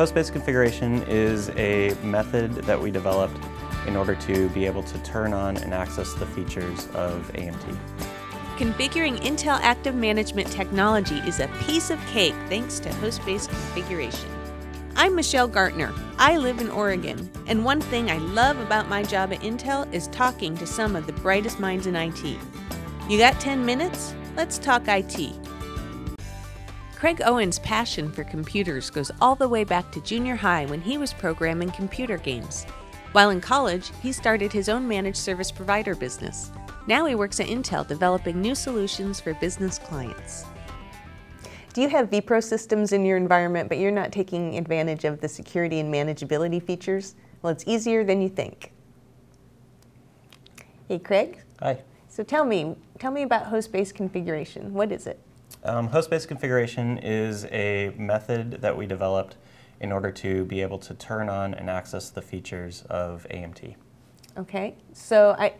host-based configuration is a method that we developed in order to be able to turn on and access the features of AMT. Configuring Intel Active Management technology is a piece of cake thanks to host based configuration. I'm Michele Gartner. I live in Oregon, and one thing I love about my job at Intel is talking to some of the brightest minds in IT. You got 10 minutes? Let's talk IT. Craig Owen's passion for computers goes all the way back to junior high when he was programming computer games. While in college, he started his own managed service provider business. Now he works at Intel developing new solutions for business clients. Do you have vPro systems in your environment, but you're not taking advantage of the security and manageability features? Well, it's easier than you think. Hey, Craig. Hi. So tell me, tell me about host-based configuration. What is it? Um, host-based configuration is a method that we developed in order to be able to turn on and access the features of AMT. Okay, so I,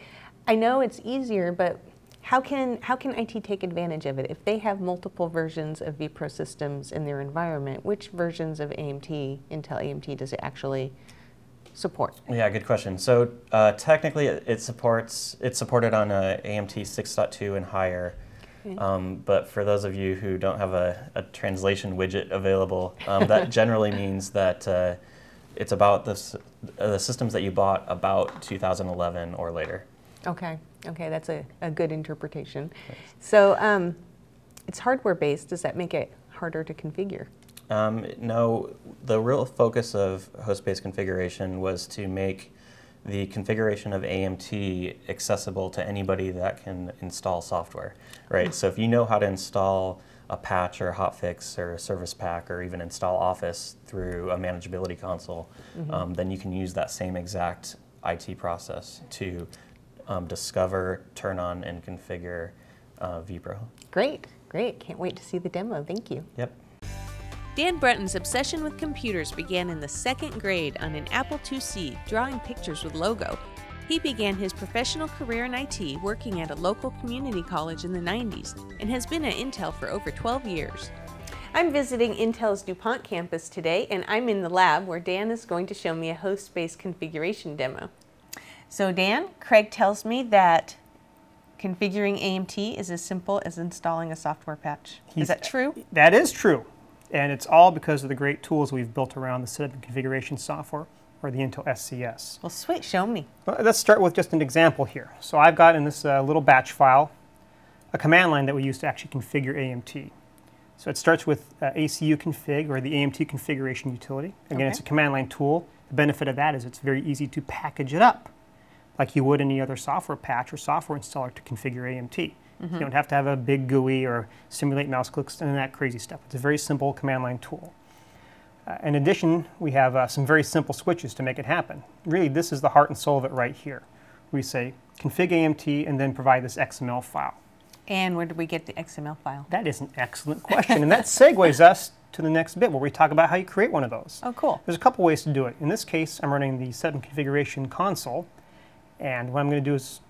I know it's easier, but how can, how can IT take advantage of it? If they have multiple versions of vPro systems in their environment, which versions of AMT, Intel AMT, does it actually support? Yeah, good question. So uh, technically, it, it, supports it's supported on a AMT 6.2 and higher. Um, but for those of you who don't have a, a translation widget available, um, that generally means that uh, it's about the, uh, the systems that you bought about 2011 or later. Okay, okay, that's a, a good interpretation. Thanks. So um, it's hardware based. Does that make it harder to configure? Um, no, the real focus of host based configuration was to make the configuration of AMT accessible to anybody that can install software, right? So if you know how to install a patch or a hotfix or a service pack or even install Office through a manageability console, mm-hmm. um, then you can use that same exact IT process to um, discover, turn on, and configure uh, vPro. Great, great. Can't wait to see the demo. Thank you. Yep. Dan Brunton's obsession with computers began in the second grade on an Apple IIc, drawing pictures with logo. He began his professional career in IT working at a local community college in the 90s and has been at Intel for over 12 years. I'm visiting Intel's DuPont campus today, and I'm in the lab where Dan is going to show me a host based configuration demo. So, Dan, Craig tells me that configuring AMT is as simple as installing a software patch. He's, is that true? That is true. And it's all because of the great tools we've built around the setup and configuration software or the Intel SCS. Well, sweet, show me. Well, let's start with just an example here. So I've got in this uh, little batch file a command line that we use to actually configure AMT. So it starts with uh, ACU config or the AMT configuration utility. Again, okay. it's a command line tool. The benefit of that is it's very easy to package it up like you would any other software patch or software installer to configure AMT. Mm-hmm. You don't have to have a big GUI or simulate mouse clicks and that crazy stuff. It's a very simple command line tool. Uh, in addition, we have uh, some very simple switches to make it happen. Really, this is the heart and soul of it right here. We say config AMT and then provide this XML file. And where do we get the XML file? That is an excellent question. and that segues us to the next bit where we talk about how you create one of those. Oh, cool. There's a couple ways to do it. In this case, I'm running the setup configuration console. And what I'm going to do is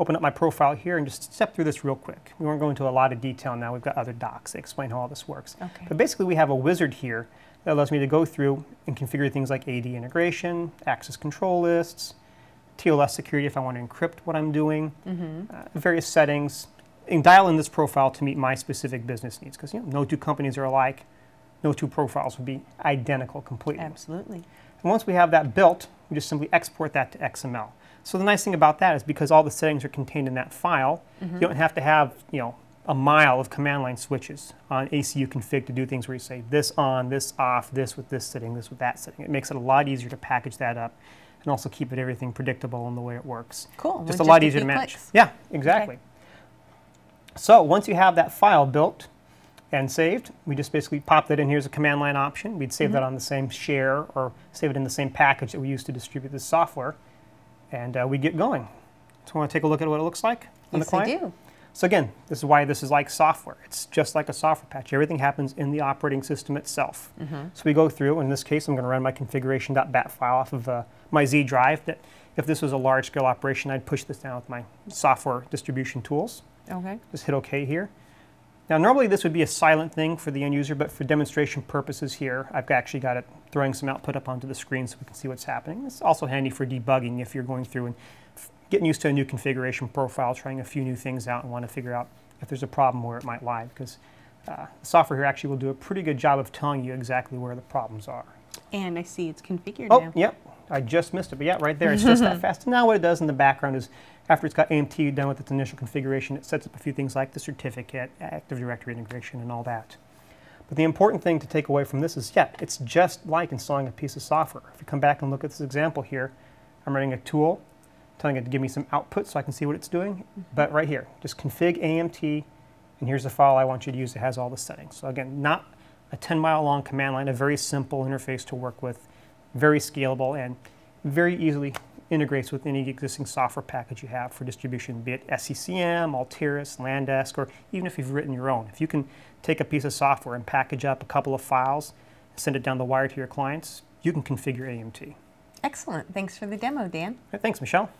open up my profile here and just step through this real quick. We won't go into a lot of detail now. We've got other docs that explain how all this works. Okay. But basically, we have a wizard here that allows me to go through and configure things like AD integration, access control lists, TLS security if I want to encrypt what I'm doing, mm-hmm. uh, various settings, and dial in this profile to meet my specific business needs. Because you know, no two companies are alike. No two profiles would be identical completely. Absolutely. And once we have that built, we just simply export that to XML. So the nice thing about that is because all the settings are contained in that file, mm-hmm. you don't have to have you know a mile of command line switches on ACU config to do things where you say this on, this off, this with this setting, this with that setting. It makes it a lot easier to package that up and also keep it everything predictable in the way it works. Cool. Just a lot easier to manage. Clicks. Yeah, exactly. Okay. So once you have that file built and saved, we just basically pop that in here as a command line option. We'd save mm-hmm. that on the same share or save it in the same package that we use to distribute this software and uh, we get going. So, I want to take a look at what it looks like on yes, the client? I do. So again, this is why this is like software. It's just like a software patch. Everything happens in the operating system itself. Mm-hmm. So we go through. In this case, I'm going to run my configuration.bat file off of uh, my Z drive. That if this was a large-scale operation, I'd push this down with my software distribution tools. Okay. Just hit OK here. Now, normally this would be a silent thing for the end user, but for demonstration purposes here, I've actually got it throwing some output up onto the screen so we can see what's happening. It's also handy for debugging if you're going through and getting used to a new configuration profile, trying a few new things out, and want to figure out if there's a problem where it might lie, because uh, the software here actually will do a pretty good job of telling you exactly where the problems are. And I see it's configured Oh, now. yep. I just missed it, but yeah, right there. It's just that fast. And now what it does in the background is, after it's got AMT done with its initial configuration, it sets up a few things like the certificate, Active Directory integration, and all that. But the important thing to take away from this is, yeah, it's just like installing a piece of software. If you come back and look at this example here, I'm running a tool, telling it to give me some output so I can see what it's doing. But right here, just config AMT, and here's the file I want you to use that has all the settings. So again, not a 10 mile long command line, a very simple interface to work with, very scalable, and very easily integrates with any existing software package you have for distribution, be it SCCM, Altiris, Landesk, or even if you've written your own. If you can take a piece of software and package up a couple of files, send it down the wire to your clients, you can configure AMT. Excellent. Thanks for the demo, Dan. Right, thanks, Michele.